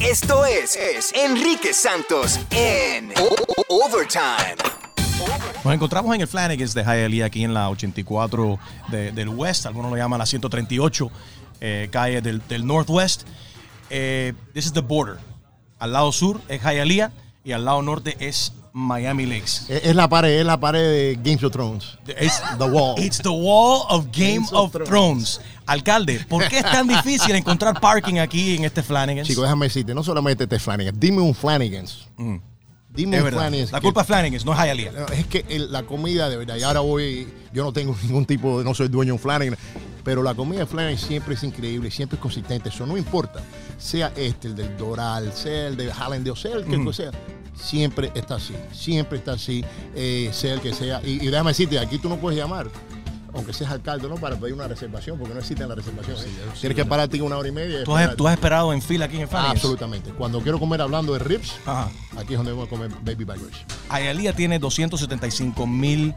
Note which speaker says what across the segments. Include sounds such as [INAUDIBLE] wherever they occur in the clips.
Speaker 1: Esto es, es Enrique Santos en Overtime.
Speaker 2: Nos encontramos en el Flanagan's de Hialeah, aquí en la 84 de- del West, algunos lo llaman la 138 eh, calle del, del Northwest. Eh, this is the border. Al lado sur es Hialeah y al lado norte es Miami Lakes.
Speaker 3: Es la pared, es la pared de Games of Thrones.
Speaker 2: It's
Speaker 3: The wall.
Speaker 2: It's the wall of Game
Speaker 3: Games of
Speaker 2: of Thrones. Alcalde, ¿por qué es tan [LAUGHS] difícil encontrar parking aquí en este Flanagan's?
Speaker 3: Chico, déjame decirte, no solamente este Flanagan, dime un Flanagan's. Dime
Speaker 2: es
Speaker 3: un. Flanagan's.
Speaker 2: La culpa es Flanagan's, no es Hialeah.
Speaker 3: Es que el- la comida, de verdad, y ahora voy, yo no tengo [LAUGHS] ningún tipo, de, no soy dueño de un Flanagan, pero la comida de Flanagan siempre es increíble, siempre es consistente, eso no importa, sea este, el del Doral, sea el de Hallandale, sea el que sea, siempre está así, siempre está así, eh, sea el que sea, y, y déjame decirte, aquí tú no puedes llamar, aunque seas alcalde, ¿no? Para pedir una reservación, porque no existen las reservaciones. Tienes que pararte una hora y media. y
Speaker 2: ¿Tú has,
Speaker 3: esperar.
Speaker 2: tú has esperado en fila aquí en Flanagan's?
Speaker 3: Absolutamente. Cuando quiero comer hablando de ribs,
Speaker 2: Ajá.
Speaker 3: aquí es donde voy a comer baby back ribs.
Speaker 2: Hialeah tiene 275 mil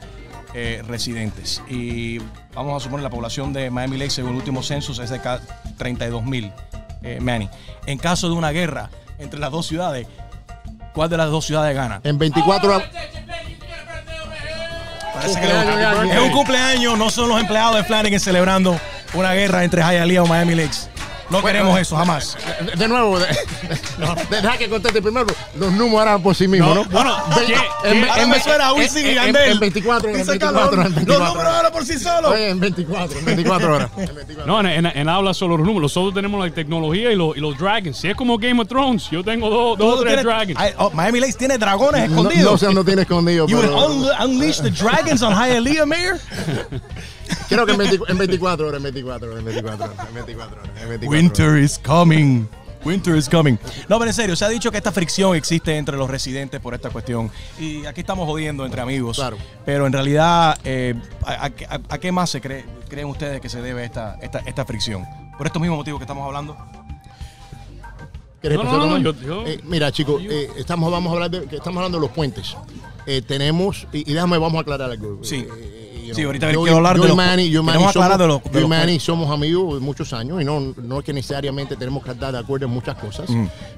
Speaker 2: eh, residentes y vamos a suponer la población de Miami Lakes según el último censo es de 32 mil, eh, Manny. En caso de una guerra entre las dos ciudades, ¿cuál de las dos ciudades gana?
Speaker 3: En 24 horas.
Speaker 2: Parece que es un cumpleaños, no son los empleados de Flanagan celebrando una guerra entre Hialeah o Miami Lakes. No queremos eso jamás.
Speaker 3: De, de nuevo, de- [LAUGHS] de- deja que conteste primero. Los números harán por sí mismos, ¿no?
Speaker 4: Bueno,
Speaker 3: en-
Speaker 4: ¿Qué?
Speaker 3: En-
Speaker 2: me suena a
Speaker 3: en-
Speaker 2: Wisin y
Speaker 3: en-
Speaker 2: Yandel.
Speaker 3: En 24 horas, en
Speaker 2: Dice
Speaker 3: 24 horas, en
Speaker 2: Calón,
Speaker 3: 24
Speaker 2: Los números hablan por sí solos.
Speaker 3: Oye, en 24, en 24 horas. En [LAUGHS] 24
Speaker 4: No, en, en, en habla solo los números. Nosotros tenemos la tecnología y, los- y los dragons. Si es como Game of Thrones, yo tengo dos, dos o tres
Speaker 2: tienes-
Speaker 4: dragons.
Speaker 2: Oh, Miami Lakes tiene dragones
Speaker 3: No,
Speaker 2: escondidos.
Speaker 3: no sé dónde tiene escondido,
Speaker 2: You would
Speaker 3: pero
Speaker 2: un- unleash the dragons on Hialeah, Mayor? [LAUGHS]
Speaker 3: creo que en, 20 en 24 horas, en 24 horas, en 24 horas, en 24 horas. En 24 horas.
Speaker 2: Winter is coming. Winter is coming. No, pero en serio, se ha dicho que esta fricción existe entre los residentes por esta cuestión. Y aquí estamos jodiendo entre amigos.
Speaker 3: Claro.
Speaker 2: Pero en realidad, eh, ¿a, a- a qué más se cree, creen ustedes que se debe esta, esta, esta fricción? ¿Por estos mismos motivos que estamos hablando?
Speaker 3: ¿Quieres
Speaker 4: No, no,
Speaker 3: empezar
Speaker 4: no,
Speaker 3: con
Speaker 4: yo- yo-
Speaker 3: Eh, mira, chicos, eh, estamos, vamos a hablar de, que estamos hablando de los puentes. Eh, tenemos, y, y déjame, vamos a aclarar algo.
Speaker 2: Sí. Sí, ahorita
Speaker 3: yo,
Speaker 2: quiero hablar
Speaker 3: yo
Speaker 2: de
Speaker 3: y
Speaker 2: los-
Speaker 3: Manny, yo Manny somos,
Speaker 2: de los- de
Speaker 3: yo y
Speaker 2: los
Speaker 3: Manny somos amigos de muchos años y no, no es que necesariamente tenemos que estar de acuerdo en muchas cosas,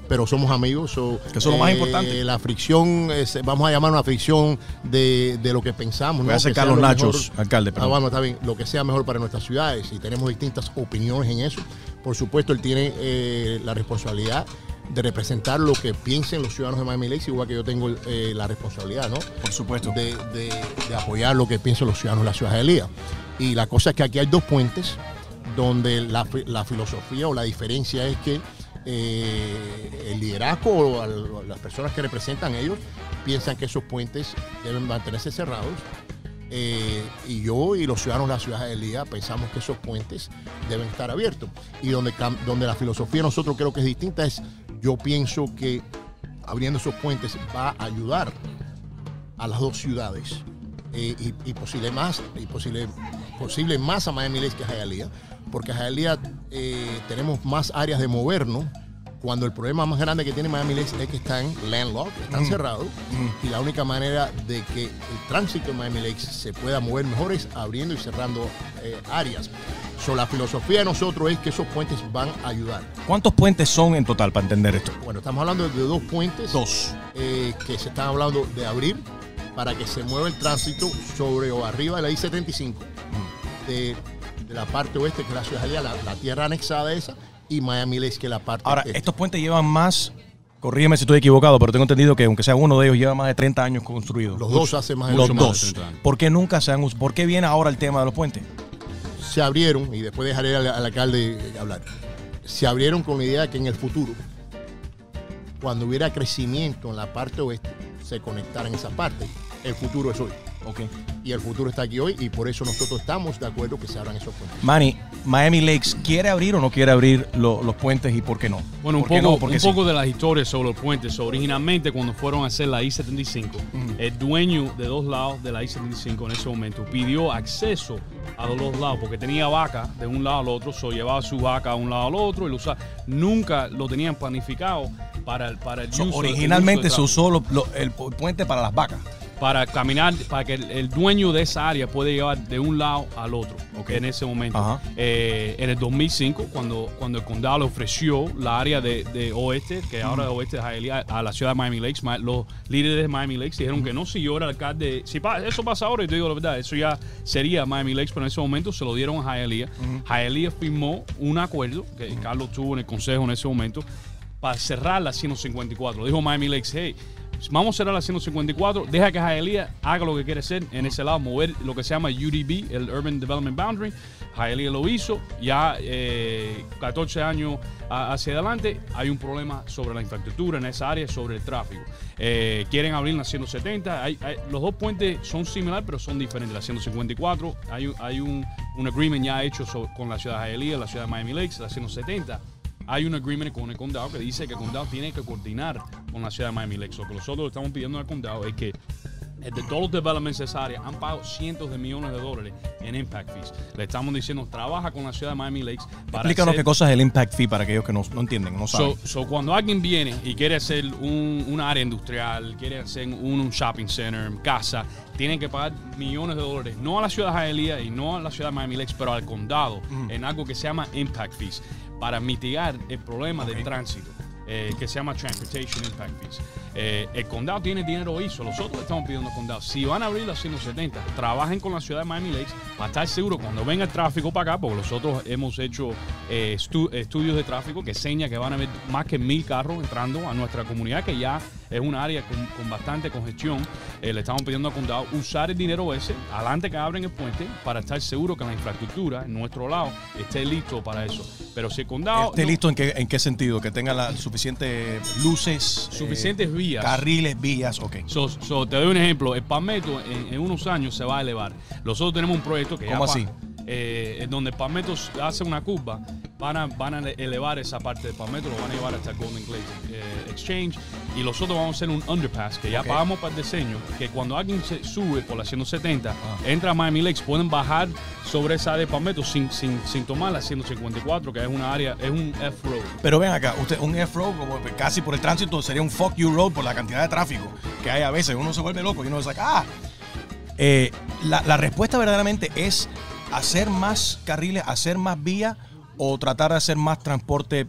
Speaker 3: pero somos amigos. so,
Speaker 2: Que eso es lo más
Speaker 3: eh,
Speaker 2: importante.
Speaker 3: La fricción, es- vamos a llamar una fricción de, de lo que pensamos.
Speaker 2: Voy
Speaker 3: ¿no?
Speaker 2: a sacar los
Speaker 3: lo
Speaker 2: nachos,
Speaker 3: mejor-
Speaker 2: alcalde,
Speaker 3: Ah, está bien. Lo que sea mejor para nuestras ciudades y tenemos distintas opiniones en eso. Por supuesto, él tiene eh, la responsabilidad de representar lo que piensen los ciudadanos de Miami Lakes, igual que yo tengo eh, la responsabilidad, ¿no?
Speaker 2: Por supuesto.
Speaker 3: De, de- de apoyar lo que piensan los ciudadanos de la ciudad de Elía. Y la cosa es que aquí hay dos puentes donde la, la filosofía o la diferencia es que eh, el liderazgo o al- las personas que representan ellos piensan que esos puentes deben mantenerse cerrados. Eh, y yo y los ciudadanos de la ciudad de Elía pensamos que esos puentes deben estar abiertos. Y donde, donde la filosofía de nosotros creo que es distinta es, yo pienso que abriendo esos puentes va a ayudar a las dos ciudades eh, y, posible más y posible posible más a Miami Lakes que a Hialeah porque a Hialeah eh, tenemos más áreas de movernos cuando el problema más grande que tiene Miami Lakes es que están landlocked, están cerrados y la única manera de que el tránsito en Miami Lakes se pueda mover mejor es abriendo y cerrando eh, áreas. So, la filosofía de nosotros es que esos puentes van a ayudar.
Speaker 2: ¿Cuántos puentes son en total para entender esto?
Speaker 3: Bueno, estamos hablando de dos puentes
Speaker 2: Dos.
Speaker 3: eh, que se están hablando de abrir para que se mueva el tránsito sobre o arriba de la I-75 de, de la parte oeste, que es la ciudad de la, la tierra anexada esa, y Miami Lakes, que es la parte
Speaker 2: Ahora,
Speaker 3: este.
Speaker 2: estos puentes llevan más, corrígeme si estoy equivocado, pero tengo entendido que aunque sea uno de ellos, lleva más de 30 años construidos.
Speaker 3: Los dos hace más de
Speaker 2: Los
Speaker 3: más de
Speaker 2: dos.
Speaker 4: 30 años.
Speaker 2: ¿Por qué nunca se han usado? ¿Por qué viene ahora el tema de los puentes?
Speaker 3: se abrieron, y después dejaré al, al alcalde hablar, se abrieron con la idea de que en el futuro, cuando hubiera crecimiento en la parte oeste, se conectaran esa parte. El futuro es hoy. Y el futuro está aquí hoy, y por eso nosotros estamos de acuerdo que se abran esos puentes.
Speaker 2: Manny, Miami Lakes quiere abrir o no quiere abrir lo- los puentes y por qué no.
Speaker 4: Bueno, un
Speaker 2: ¿Por qué
Speaker 4: poco,
Speaker 2: no?
Speaker 4: Un
Speaker 2: sí.
Speaker 4: poco de las historias sobre los puentes. So, originalmente, cuando fueron a hacer la I-75, el dueño de dos lados de la I-75 en ese momento pidió acceso a los dos lados porque tenía vaca de un lado al otro, so llevaba su vaca a un lado al otro y lo usaba. Nunca lo tenían planificado para el, para el
Speaker 2: So,
Speaker 4: uso- el
Speaker 2: originalmente
Speaker 4: uso
Speaker 2: se usó lo- lo- el pu- puente para las vacas.
Speaker 4: Para caminar, para que el, el dueño de esa área pueda llevar de un lado al otro
Speaker 2: Ok.
Speaker 4: en ese momento. Eh, en el 2005, cuando, cuando el condado le ofreció la área de, de oeste, que ahora es oeste de Hialeah, a la ciudad de Miami Lakes, los líderes de Miami Lakes dijeron que no, si yo era alcalde, si pa- eso pasa ahora, y te digo la verdad, eso ya sería Miami Lakes, pero en ese momento se lo dieron a Hialeah. Hialeah firmó un acuerdo que Carlos tuvo en el consejo en ese momento para cerrar la 154. Dijo Miami Lakes, hey, vamos a cerrar la 154, deja que Hialeah haga lo que quiere hacer en ese lado, mover lo que se llama UDB, el Urban Development Boundary. Hialeah lo hizo, ya eh, 14 años hacia adelante hay un problema sobre la infraestructura en esa área, sobre el tráfico. Eh, quieren abrir la 170, hay- los dos puentes son similares, pero son diferentes. La 154, hay, hay un, un agreement ya hecho con la ciudad de Hialeah, la ciudad de Miami Lakes, la 170 hay un agreement con el condado que dice que el condado tiene que coordinar con la ciudad de Miami Lakes. Lo que nosotros estamos pidiendo al condado es que eh, de todos los developments de esa área han pagado cientos de millones de dólares en impact fees. Le estamos diciendo, trabaja con la ciudad de Miami Lakes para
Speaker 2: Explícanos
Speaker 4: hacer-
Speaker 2: qué cosa es el impact fee para aquellos que no, no entienden, no saben.
Speaker 4: So, so cuando alguien viene y quiere hacer un, una área industrial, quiere hacer un, un shopping center, casa, tienen que pagar millones de dólares, no a la ciudad de Hialeah y no a la ciudad de Miami Lakes, pero al condado, en algo que se llama impact fees, para mitigar el problema del tránsito. Eh, que se llama Transportation Impact Fees. Eh, el condado tiene dinero ahí, so nosotros estamos pidiendo condado, si van a abrir la 170, trabajen con la ciudad de Miami Lakes para estar seguro cuando venga el tráfico para acá, porque nosotros hemos hecho eh, estu- estudios de tráfico que enseña que van a haber más que mil carros entrando a nuestra comunidad, que ya es un área con, con bastante congestión. Eh, le estamos pidiendo al condado usar el dinero ese, adelante que abren el puente, para estar seguro que la infraestructura en nuestro lado esté listo para eso. Pero si el condado...
Speaker 2: ¿Esté
Speaker 4: no-
Speaker 2: listo en qué, en qué sentido? Que tenga las suficientes luces, eh,
Speaker 4: Suficientes vías.
Speaker 2: carriles, vías, ok.
Speaker 4: So, so, te doy un ejemplo. El Palmetto en, en unos años se va a elevar. Nosotros tenemos un proyecto que
Speaker 2: ¿Cómo así?
Speaker 4: Eh, en donde el Palmetto hace una curva, van a, van a elevar esa parte del Palmetto, lo van a llevar hasta Golden Glade eh, Exchange y nosotros vamos a hacer un underpass que ya pagamos para el diseño, que cuando alguien se sube por la 170,
Speaker 2: Ah.
Speaker 4: entra a Miami Lakes, pueden bajar sobre esa área de Palmetto sin, sin, sin tomar la 154, que es una área, es un F-road.
Speaker 2: Pero ven acá, usted, un F-Road, como casi por el tránsito, sería un fuck you road por la cantidad de tráfico que hay a veces. Uno se vuelve loco y uno dice, ah. Eh, la, la respuesta verdaderamente es hacer más carriles, hacer más vías o tratar de hacer más transporte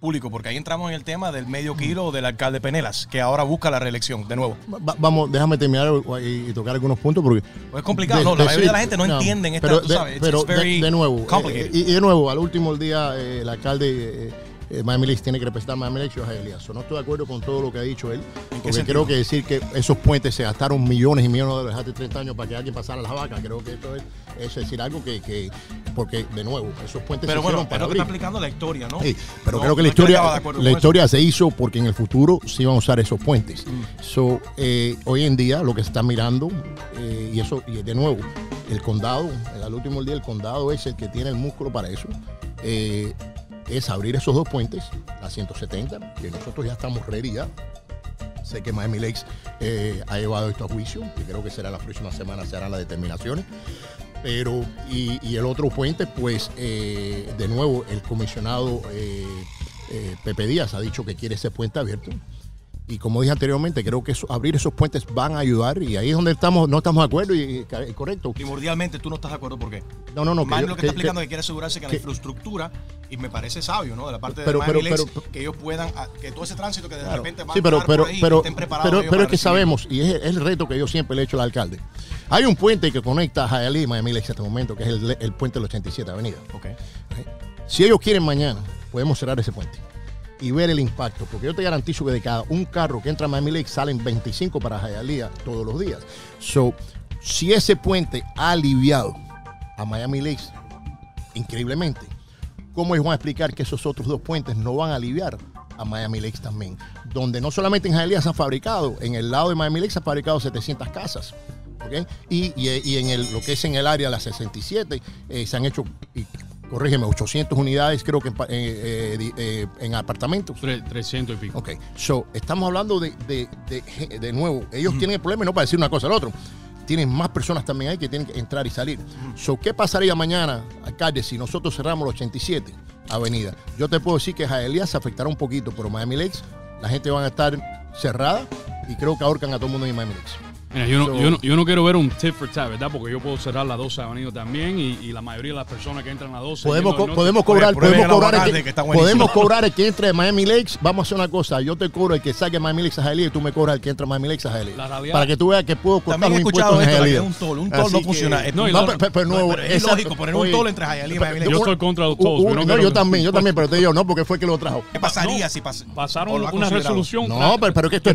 Speaker 2: público, porque ahí entramos en el tema del medio kilo del alcalde Penelas, que ahora busca la reelección de nuevo.
Speaker 3: Va- vamos, déjame terminar y, y tocar algunos puntos porque...
Speaker 2: Pues es complicado, no, la mayoría de la gente no entienden esta,
Speaker 3: pero
Speaker 2: tú
Speaker 3: de,
Speaker 2: sabes, it's-
Speaker 3: pero de- de, nuevo, eh, y, y de nuevo, al último el día eh, el alcalde eh, eh, Miami Lakes tiene que representar Miami Lakes y Hialeah. So, no estoy de acuerdo con todo lo que ha dicho él, porque creo que decir que esos puentes se gastaron millones y millones de dólares hace 30 años para que alguien pasara las vacas, creo que eso es, es decir algo que, que- porque de nuevo, esos puentes
Speaker 2: Pero
Speaker 3: se
Speaker 2: bueno,
Speaker 3: para
Speaker 2: pero que está
Speaker 3: abrir.
Speaker 2: explicando la historia, ¿no?
Speaker 3: Sí, pero
Speaker 2: No,
Speaker 3: creo que la historia,
Speaker 2: acuerdo
Speaker 3: la
Speaker 2: eso.
Speaker 3: historia se hizo porque en el futuro se iban a usar esos puentes.
Speaker 2: Mm.
Speaker 3: So, eh, hoy en día lo que se está mirando, eh, y eso, y de nuevo, el condado, el- al último día el condado es el que tiene el músculo para eso, eh, es abrir esos dos puentes, la 170, que nosotros ya estamos ready ya. Sé que Miami Lakes eh, ha llevado esto a juicio, que creo que será la próxima semana, se harán las determinaciones. Pero, y, el otro puente, pues, eh, de nuevo, el comisionado eh, Pepe Díaz ha dicho que quiere ese puente abierto. Y como dije anteriormente, creo que eso- abrir esos puentes van a ayudar. Y ahí es donde estamos, no estamos de acuerdo y, y- correcto.
Speaker 2: Primordialmente tú no estás de acuerdo, ¿por qué?
Speaker 3: No, no, no.
Speaker 2: Más lo que,
Speaker 3: que-
Speaker 2: está explicando
Speaker 3: que-
Speaker 2: que, quiere asegurarse que,
Speaker 3: que-
Speaker 2: la infraestructura, y me parece sabio, ¿no? De la parte
Speaker 3: Pero-
Speaker 2: de
Speaker 3: pero-
Speaker 2: Lakes,
Speaker 3: pero-
Speaker 2: que ellos puedan, ah, que todo ese tránsito que de
Speaker 3: Claro.
Speaker 2: repente va
Speaker 3: Sí,
Speaker 2: a
Speaker 3: pero, pero,
Speaker 2: por ahí,
Speaker 3: pero,
Speaker 2: estén preparados
Speaker 3: pero, pero es que sabemos, y es, es el reto que yo siempre le he hecho al alcalde. Hay un puente que conecta a Hialeah y Miami en este momento, que es el, el puente de la 87 Avenida.
Speaker 2: Ok.
Speaker 3: Si ellos quieren mañana, podemos cerrar ese puente y ver el impacto, porque yo te garantizo que de cada un carro que entra a Miami Lakes salen 25 para Hialeah todos los días. So, si ese puente ha aliviado a Miami Lakes increíblemente, ¿cómo ellos van a explicar que esos otros dos puentes no van a aliviar a Miami Lakes también? Donde no solamente en Hialeah se han fabricado, en el lado de Miami Lakes se han fabricado 700 casas. ¿ok? Y, y- en el, lo que es en el área de la 67 eh, se han hecho corrígeme, 800 unidades creo que en, eh, eh, eh, en apartamentos.
Speaker 4: Tre- 300 y pico.
Speaker 3: Ok, so, estamos hablando de, de, de, de nuevo, ellos tienen el problema, y no para decir una cosa al otro, tienen más personas también ahí que tienen que entrar y salir. So, ¿qué pasaría mañana, alcalde, si nosotros cerramos la 87 avenida? Yo te puedo decir que Jaelía se afectará un poquito, pero Miami Lakes, la gente va a estar cerrada y creo que ahorcan a todo el mundo en Miami Lakes.
Speaker 4: Mira, yo no,
Speaker 3: So-
Speaker 4: yo, no, yo no quiero ver un tit for tat, ¿verdad? Porque yo puedo cerrar las 12 avenidas también y, y la mayoría de las personas que entran a las 12...
Speaker 3: Podemos, co- cobrar, podemos
Speaker 2: el
Speaker 3: cobrar, el que,
Speaker 2: que
Speaker 3: podemos [LAUGHS] cobrar el que entre de Miami Lakes. Vamos a hacer una cosa. Yo te cobro el que saque Miami Lakes a Hialeah y tú me cobras el que entra a Miami Lakes a Hialeah.
Speaker 4: La
Speaker 3: Para que tú veas que puedo cortar
Speaker 2: escuchado
Speaker 3: impuestos en
Speaker 2: la
Speaker 3: Hialeah.
Speaker 2: un toll. Un toll
Speaker 3: Así
Speaker 2: no funciona.
Speaker 4: No, y
Speaker 3: No,
Speaker 4: la-
Speaker 3: pero, pero- pero
Speaker 2: No,
Speaker 3: nuevo,
Speaker 2: pero es ilógico poner un toll entre Hialeah y Miami Lakes.
Speaker 4: Yo estoy contra los tolls. no
Speaker 3: yo también, yo también, pero te digo, no, porque fue que lo trajo.
Speaker 2: ¿Qué pasaría si
Speaker 4: Pasaron una resolución...
Speaker 3: No, pero, que estoy,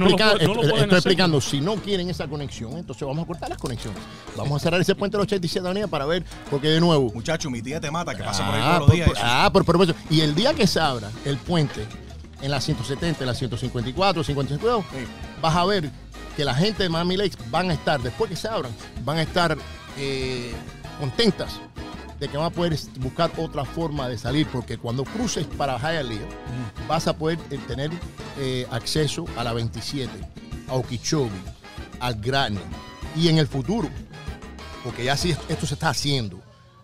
Speaker 3: explicando, si no quieren esa conexión, entonces vamos a cortar las conexiones. Vamos a cerrar ese puente de la 87 avenida para ver, porque de nuevo,
Speaker 2: Muchacho, mi tía te mata, que pasa por ahí
Speaker 3: Ah,
Speaker 2: todos los
Speaker 3: por-
Speaker 2: días.
Speaker 3: por- ah, por, eso. Y el día que se abra el puente en la 170, en la 154, 55, vas a ver que la gente de Miami Lakes van a estar, después que se abran, van a estar eh, contentas de que van a poder buscar otra forma de salir, porque cuando cruces para Hialeah, vas a poder eh, tener eh, acceso a la 27, a Okeechobee, al Grande, y en el futuro, porque ya sí esto se está haciendo,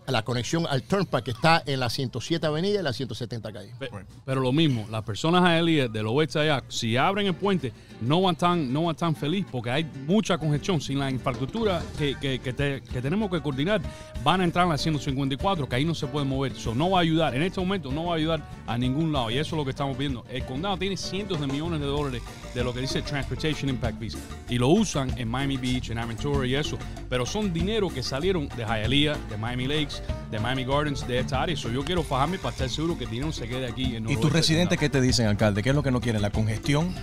Speaker 3: a la conexión al Turnpike que está en la 107 Avenida y la 170 Calle.
Speaker 4: Pe- Pero lo mismo, las personas a Elías del oeste allá, si abren el puente, no van tan, no van tan feliz porque hay mucha congestión. Sin la infraestructura que, que- que te- que tenemos que coordinar, van a entrar en la 154, que ahí no se puede mover. Eso no va a ayudar, en este momento no va a ayudar a ningún lado. Y eso es lo que estamos viendo. El condado tiene cientos de millones de dólares de lo que dice Transportation Impact Fees. Y lo usan en Miami Beach, en Aventura y eso. Pero son dinero que salieron de Hialeah, de Miami Lakes, de Miami Gardens, de esta área. So yo quiero fajarme para estar seguro que el dinero se quede aquí en
Speaker 2: ¿Y tus residentes qué te dicen, alcalde? ¿Qué es lo que no quieren? ¿La congestión?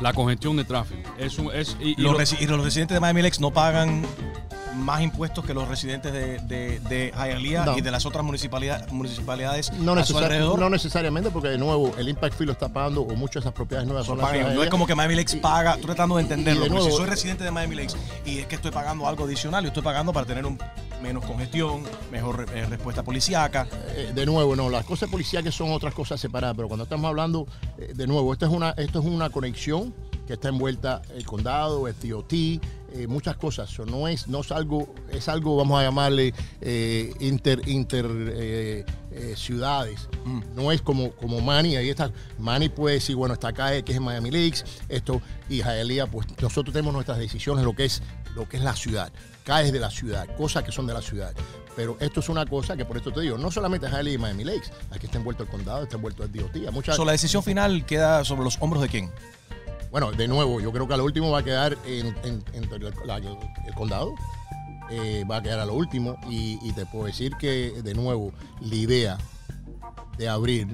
Speaker 4: La congestión de tráfico. Es un, es, y, y
Speaker 2: Los y los residentes de Miami Lakes no pagan más impuestos que los residentes de, de, de Hialeah
Speaker 3: No.
Speaker 2: y de las otras municipalidades, municipalidades
Speaker 3: No,
Speaker 2: a su alrededor.
Speaker 3: no necesariamente, porque de nuevo el Impact Fee lo está pagando, o muchas de esas propiedades nuevas son
Speaker 2: pagan. No es como que. Miami Lakes
Speaker 3: Y-
Speaker 2: paga, estoy tratando de entenderlo,
Speaker 3: de
Speaker 2: si soy residente de Miami Lakes y es que estoy pagando algo adicional, yo estoy pagando para tener un menos congestión, mejor eh, respuesta policíaca.
Speaker 3: Eh, de nuevo, no, las cosas policíacas son otras cosas separadas, pero cuando estamos hablando, eh, de nuevo, esto es una, esto es una conexión que está envuelta el condado, el TOT, eh, muchas cosas. So, no es, no es algo, es algo, vamos a llamarle eh, inter, inter eh, ciudades. No es como, como Manny, ahí está. Manny puede decir, bueno, está acá que es en Miami Lakes, esto, y Hialeah, pues nosotros tenemos nuestras decisiones, lo que es, lo que es la ciudad. Caes de la ciudad, cosas que son de la ciudad. Pero esto es una cosa que por esto te digo, no solamente Hialeah y Miami Lakes, aquí está envuelto el condado, está envuelto el DOT. Muchas-
Speaker 2: So, la decisión final queda sobre los hombros de quién?
Speaker 3: bueno, de nuevo, yo creo que a lo último va a quedar en, el, la- el condado, eh, va a quedar a lo último, y, y te puedo decir que, de nuevo, la idea de abrir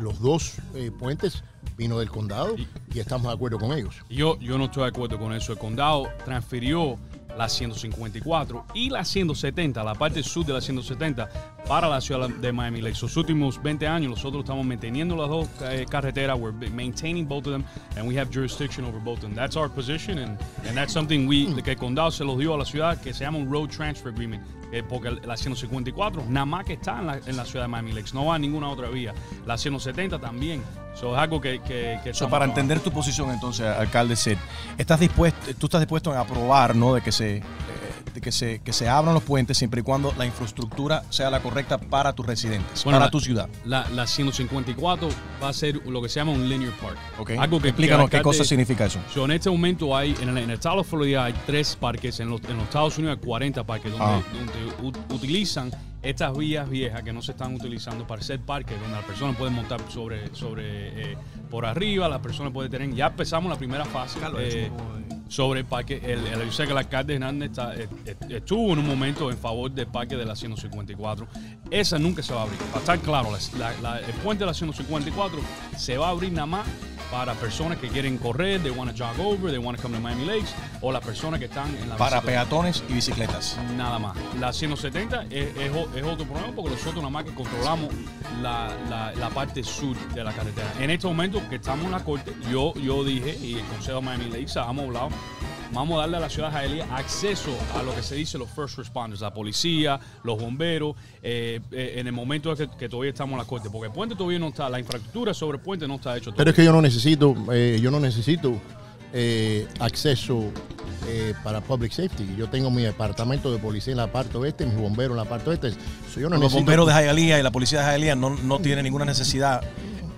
Speaker 3: los dos eh, puentes vino del condado y estamos de acuerdo con ellos.
Speaker 4: Yo, yo no estoy de acuerdo con eso. El condado transfirió la 154 y la 170, la parte sur de la 170, para la ciudad de Miami Lakes. Los últimos 20 años nosotros estamos manteniendo las dos eh, carreteras. We're maintaining both of them and we have jurisdiction over both of them. That's our position and, and that's something we, que el condado se los dio a la ciudad que se llama un Road Transfer Agreement. eh, porque la 154 nada más que está en la, en la ciudad de Miami Lakes, no va a ninguna otra vía. La 170 también. Eso es algo que... que, que
Speaker 2: So, para entender tu posición, entonces, alcalde Sid, estás dispuesto, tú estás dispuesto a aprobar, ¿no? De que se, eh, que se, que se abran los puentes siempre y cuando la infraestructura sea la correcta para tus residentes,
Speaker 4: Bueno,
Speaker 2: para
Speaker 4: la-
Speaker 2: tu ciudad.
Speaker 4: La, la 154 va a ser lo que se llama un linear park. Algo que
Speaker 2: Explícanos
Speaker 4: que
Speaker 2: qué cosa significa eso.
Speaker 4: So, en este momento hay, en el, en el estado de Florida hay tres parques, en los, en los Estados Unidos hay 40 parques donde,
Speaker 2: Ah.
Speaker 4: donde utilizan estas vías viejas que no se están utilizando para ser parques, donde las personas pueden montar sobre, sobre eh, por arriba, las personas pueden tener, ya empezamos la primera fase eh, sobre el parque, el, el- yo sé que el alcalde Hernández está- eh, estuvo en un momento en favor del parque de la 154, esa nunca se va a abrir, para estar claro, la- la- la- el puente de la 154 se va a abrir nada más para personas que quieren correr, they want to jog over, they want to come to Miami Lakes, o las personas que están en la
Speaker 2: Para
Speaker 4: bicicleta.
Speaker 2: peatones y bicicletas.
Speaker 4: Nada más. La 170 es, es o- es otro problema porque nosotros nada más que controlamos la, la- la parte sur de la carretera. En este momento que estamos en la corte, yo, yo dije, y el Consejo de Miami Lakes hemos hablado, vamos a darle a la ciudad de Hialeah acceso a lo que se dice los first responders, la policía, los bomberos, eh, eh, en el momento que, que todavía estamos en la corte, porque el puente todavía no está, la infraestructura sobre el puente no está hecho
Speaker 3: Pero es que yo no necesito, eh, yo no necesito eh, acceso eh, para public safety. Yo tengo mi departamento de policía en la parte oeste, mis bomberos en la parte oeste. So, yo no
Speaker 2: Los
Speaker 3: necesito-
Speaker 2: bomberos de Hialeah y la policía de Hialeah no, no tienen ninguna necesidad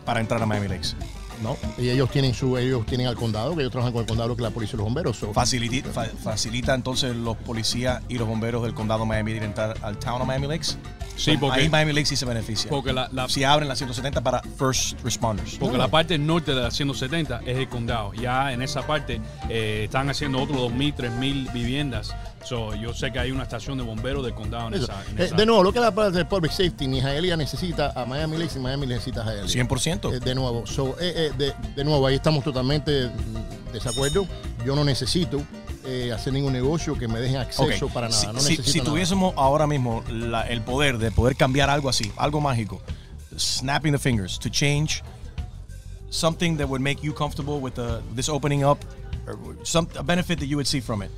Speaker 2: para entrar a Miami Lakes. ¿No?
Speaker 3: Y ellos tienen su, ellos tienen al condado, que ellos trabajan con el condado que la policía y los bomberos. So,
Speaker 2: Faciliti- fa- facilita entonces los policías y los bomberos del condado de Miami entrar al town of Miami Lakes.
Speaker 4: Sí,
Speaker 2: So,
Speaker 4: porque-
Speaker 2: ahí Miami Lakes sí se beneficia.
Speaker 4: Porque la, la-
Speaker 2: si abren la 170 para first responders.
Speaker 4: Porque la parte norte de la 170 es el condado. Ya en esa parte eh, están haciendo otros 2.000, 3.000 viviendas. So, yo sé que hay una estación de bomberos del condado en
Speaker 3: eso.
Speaker 4: esa. en
Speaker 3: Eh,
Speaker 4: esa-
Speaker 3: de nuevo, lo que es la parte de public safety, ni Hialeah necesita a Miami Lakes, ni Miami necesita a Hialeah.
Speaker 2: 100%.
Speaker 3: Eh, de nuevo, so, eh, eh, de, de nuevo, ahí estamos totalmente mm, desacuerdo. Yo no necesito eh, hacer ningún negocio que me dejen acceso
Speaker 2: Ok.
Speaker 3: para nada.
Speaker 2: Si,
Speaker 3: no
Speaker 2: si- si
Speaker 3: nada.
Speaker 2: tuviésemos ahora mismo la- el poder de poder cambiar algo así, algo mágico, snapping the fingers to change something that would make you comfortable with the, this opening up, or some a benefit that you would see from it.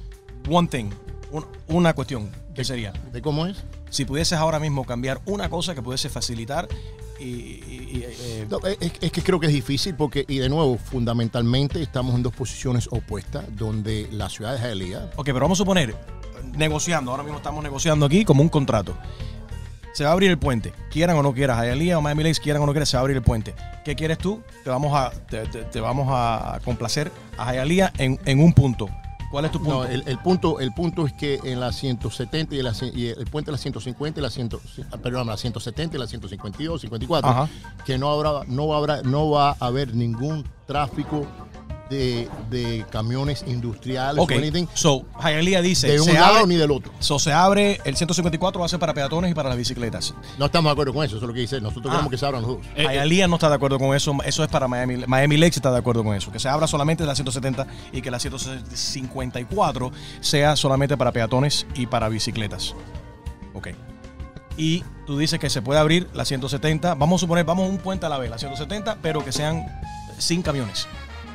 Speaker 2: One thing, un- una cuestión, ¿qué sería?
Speaker 3: ¿De cómo es?
Speaker 2: Si pudieses ahora mismo cambiar una cosa que pudiese facilitar y, y- y, eh,
Speaker 3: No, es, es que creo que es difícil porque, y de nuevo, fundamentalmente estamos en dos posiciones opuestas, donde la ciudad de Hialeah
Speaker 2: Ok, pero vamos a suponer, negociando, ahora mismo estamos negociando aquí como un contrato. Se va a abrir el puente, quieran o no quieran, Hialeah o Miami Lakes, quieran o no quieran, se va a abrir el puente. ¿Qué quieres tú? Te vamos a, te, te- te vamos a complacer a Hialeah en, en un punto. ¿Cuál es tu punto?
Speaker 3: No, el, el punto, el punto es que en la 170 y, la, y el puente de la 150 y la 100, perdón, la 170 y la 152, 54,
Speaker 2: Ajá.
Speaker 3: que no habrá, no habrá, no va a haber ningún tráfico de, de camiones industriales
Speaker 2: ok,
Speaker 3: o anything
Speaker 2: so Hialeah dice,
Speaker 3: de un
Speaker 2: se
Speaker 3: lado
Speaker 2: abre,
Speaker 3: ni del otro.
Speaker 2: so, se abre, el 154 va a ser para peatones y para las bicicletas.
Speaker 3: No estamos de acuerdo con eso, eso es lo que dice. Nosotros
Speaker 2: Ah.
Speaker 3: queremos que se abran los dos.
Speaker 4: Eh, eh,
Speaker 2: Hialeah no está de acuerdo con eso, eso es para Miami, Miami Lakes está de acuerdo con eso, que se abra solamente la 170 y que la 154 sea solamente para peatones y para bicicletas. Ok. Y tú dices que se puede abrir la 170, vamos a suponer, vamos a un puente a la vez, la 170, pero que sean sin camiones.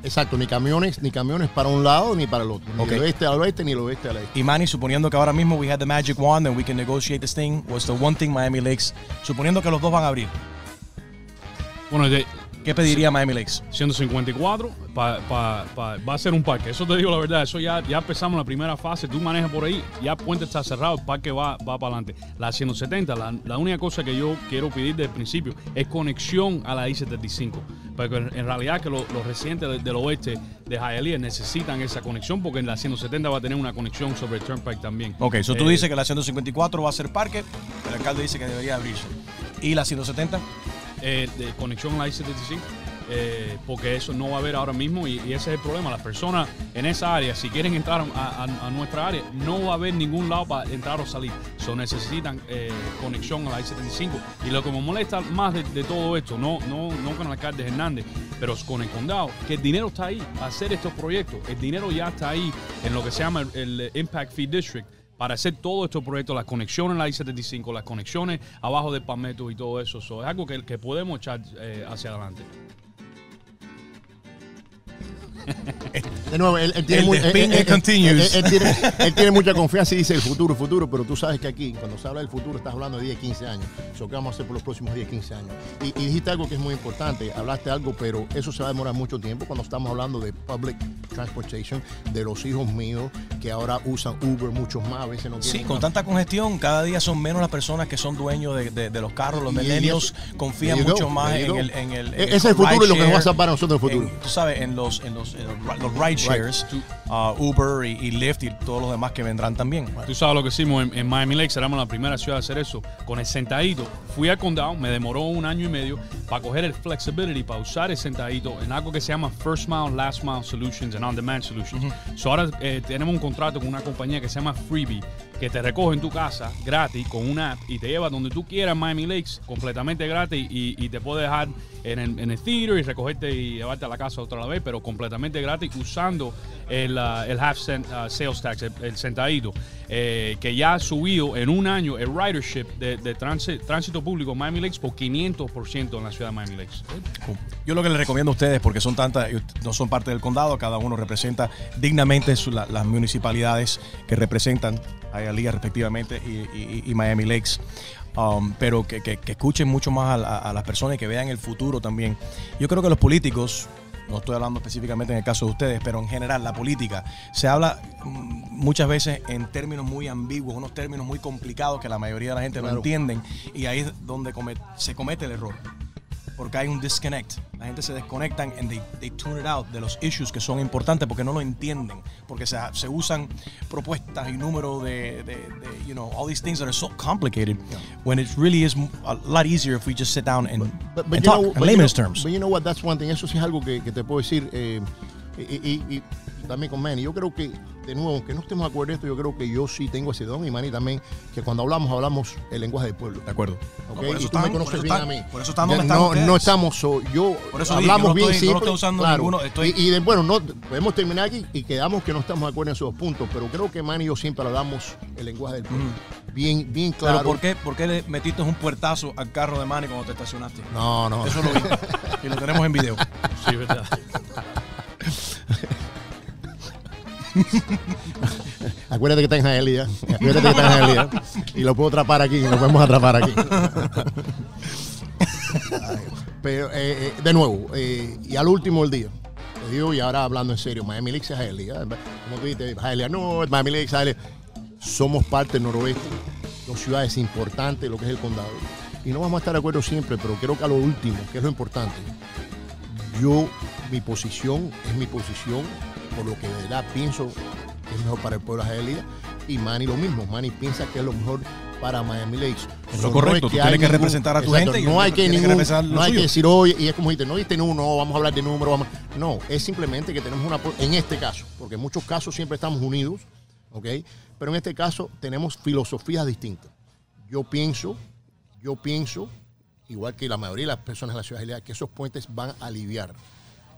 Speaker 3: Exacto, ni camiones, ni camiones para un lado ni para el otro. Ni
Speaker 2: Ok.
Speaker 3: el oeste al oeste ni el oeste al este.
Speaker 2: Y Manny, suponiendo que ahora mismo we had the magic wand and we can negotiate this thing, what's the one thing Miami Lakes, suponiendo que los dos van a abrir,
Speaker 4: bueno, de
Speaker 2: ¿qué pediría Miami Lakes?
Speaker 4: 154 pa- pa- pa- va a ser un parque. Eso te digo la verdad. Eso ya, ya empezamos la primera fase. Tú manejas por ahí, ya el puente está cerrado, el parque va, va para adelante. La 170, la, la única cosa que yo quiero pedir desde el principio es conexión a la I-75. Porque en realidad que lo- los residentes del, del oeste de Hialeah necesitan esa conexión porque en la 170 va a tener una conexión sobre el Turnpike también.
Speaker 2: Ok, eso tú
Speaker 4: Eh,
Speaker 2: dices que la 154 va a ser parque, el alcalde dice que debería abrirse. ¿Y la 170?
Speaker 4: Eh, de conexión a la I-75, eh, porque eso no va a haber ahora mismo y, ese es el problema. Las personas en esa área, si quieren entrar a, nuestra área, no va a haber ningún lado para entrar o salir. So, necesitan eh, conexión a la I-75. Y lo que me molesta más de, todo esto, no, no, no con el alcalde Hernández, pero con el condado, que el dinero está ahí hacer estos proyectos. El dinero ya está ahí en lo que se llama el, el Impact Fee District para hacer todos estos proyectos, las conexiones en la I-75, las conexiones abajo del Palmetto y todo eso. So, es algo que, que podemos echar eh, hacia adelante.
Speaker 3: De nuevo, él, él tiene
Speaker 2: El
Speaker 3: muy- él-
Speaker 2: despingue
Speaker 3: él- él-
Speaker 2: continues.
Speaker 3: él- él tiene, [LAUGHS] él tiene mucha confianza y dice el futuro, futuro, pero tú sabes que aquí, cuando se habla del futuro, estás hablando de 10, 15 años. Eso que vamos a hacer por los próximos 10, 15 años. Y, y dijiste algo que es muy importante, hablaste algo, pero eso se va a demorar mucho tiempo cuando estamos hablando de public transportation, de los hijos míos que ahora usan Uber, muchos más, a veces no
Speaker 2: Sí, con tanta congestión, cada día son menos las personas que son dueños de, de- de los carros. Los millennials confían mucho
Speaker 3: go,
Speaker 2: más en el, en el, en
Speaker 3: E-
Speaker 2: el
Speaker 3: es el futuro y lo que nos va a salvar a nosotros el futuro.
Speaker 2: en- tú sabes, en los, en los, en los, ri- los ride shares, uh, Uber y, y Lyft y todos los demás que vendrán también.
Speaker 4: Tú sabes lo que hicimos en, en Miami Lakes, éramos la primera ciudad a hacer eso. Con el sentadito, fui al condado, me demoró un año y medio para coger el flexibility, para usar el sentadito en algo que se llama First Mile, Last Mile Solutions and On Demand Solutions. So ahora eh, tenemos un contrato con una compañía que se llama Freebie que te recoge en tu casa gratis con una app y te lleva donde tú quieras Miami Lakes completamente gratis y, y te puede dejar en el, en el theater y recogerte y llevarte a la casa otra vez, pero completamente gratis usando el, el half cent uh, sales tax, el, el eh, que ya ha subido en un año el ridership de, transi- tránsito público Miami Lakes por 500% en la ciudad de Miami Lakes.
Speaker 2: Yo lo que les recomiendo a ustedes, porque son tantas, no son parte del condado, cada uno representa dignamente las municipalidades que representan a Hialeah respectivamente y, Miami Lakes. Um, pero que, escuchen mucho más a, la- a las personas y que vean el futuro también. Yo creo que los políticos, no estoy hablando específicamente en el caso de ustedes, pero en general la política, se habla mm, muchas veces en términos muy ambiguos, unos términos muy complicados que la mayoría de la gente no entienden y ahí es donde come- se comete el error porque hay un disconnect. La gente se desconectan and they, they tune it out de los issues que son importantes porque no lo entienden, porque se, se usan propuestas y números de, de, de, you know, all these things that are so complicated when it really is a lot easier if we just sit down and,
Speaker 3: But- but
Speaker 2: and
Speaker 3: you
Speaker 2: talk
Speaker 3: know-
Speaker 2: in
Speaker 3: but
Speaker 2: layman's
Speaker 3: know-
Speaker 2: terms.
Speaker 3: but you know what, that's one thing. Eso sí es algo que, que te puedo decir. eh, y, y- y- y también con Manny. Yo creo que, de nuevo, aunque no estemos de acuerdo en esto, yo creo que yo sí tengo ese don. Y Manny también, que cuando hablamos, hablamos el lenguaje del pueblo.
Speaker 2: De acuerdo.
Speaker 3: y tú
Speaker 2: están-
Speaker 3: me conoces bien
Speaker 2: están-
Speaker 3: a mí.
Speaker 2: por eso están
Speaker 3: Ya no, no estamos, so, yo
Speaker 2: Por eso dije,
Speaker 3: hablamos
Speaker 2: yo no
Speaker 3: bien
Speaker 2: estoy- no lo
Speaker 3: simple.
Speaker 2: estoy usando
Speaker 3: claro.
Speaker 2: ninguno, estoy-
Speaker 3: Y, y de- bueno, no podemos terminar aquí y quedamos que no estamos de acuerdo en esos puntos, pero creo que Manny y yo siempre hablamos el lenguaje del pueblo. Bien, bien claro.
Speaker 2: Pero ¿por qué, ¿por qué le metiste un puertazo al carro de Manny cuando te estacionaste?
Speaker 3: No, no.
Speaker 2: Eso lo vi. [LAUGHS] y lo tenemos en video.
Speaker 4: Sí, verdad. [LAUGHS] [LAUGHS]
Speaker 3: Acuérdate que está en Jaelía. Acuérdate que está en Jaelía. Y lo puedo atrapar aquí. Lo podemos atrapar aquí. [LAUGHS] Pero, eh, eh, de nuevo, eh, y al último del día. Te digo, y ahora hablando en serio, Miami Lakes es Jaelía. Como tú dices, Jaelía, no, Miami Lakes, Jaelía. Somos parte del noroeste, dos ciudades importantes, lo que es el condado. Y no vamos a estar de acuerdo siempre, pero creo que a lo último, que es lo importante, yo, mi posición es mi posición por lo que de verdad pienso que es mejor para el pueblo de Jaelía. Y Manny lo mismo. Manny piensa que es lo mejor para Miami Lakes.
Speaker 2: Es lo correcto, tú tienes que representar a tu gente
Speaker 3: no hay que,
Speaker 2: que
Speaker 3: no hay que decir, oye, y es como dijiste, no diste uno, vamos a hablar de números. Vamos. No, es simplemente que tenemos una, en este caso, porque en muchos casos siempre estamos unidos, ¿ok? Pero en este caso tenemos filosofías distintas. Yo pienso, yo pienso, igual que la mayoría de las personas en la ciudad de que esos puentes van a aliviar.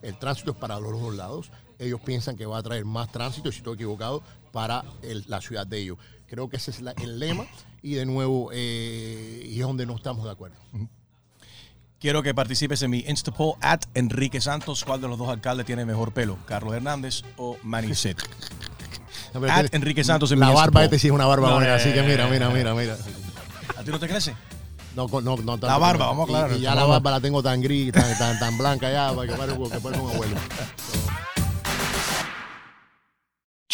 Speaker 3: El tránsito es para los dos lados. Ellos piensan que va a traer más tránsito, y si estoy equivocado, para el- la ciudad de ellos. Creo que ese es la- el lema y de nuevo, eh, y es donde no estamos de acuerdo.
Speaker 2: Quiero que participes en mi Instapoll at Enrique Santos. ¿Cuál de los dos alcaldes tiene mejor pelo? ¿Carlos Hernández o? [LAUGHS]
Speaker 3: No,
Speaker 2: At
Speaker 3: tiene-
Speaker 2: Enrique Santos en
Speaker 3: La
Speaker 2: mi
Speaker 3: barba este sí es una barba
Speaker 2: No,
Speaker 3: buena,
Speaker 2: eh,
Speaker 3: así que mira, mira, mira, mira.
Speaker 2: ¿A ti no te crece?
Speaker 3: No, no, no tanto
Speaker 2: La barba, vamos a aclarar.
Speaker 3: Y, y ya la barba la tengo tan gris, tan, tan, tan blanca ya, para que parezca un abuelo. [LAUGHS]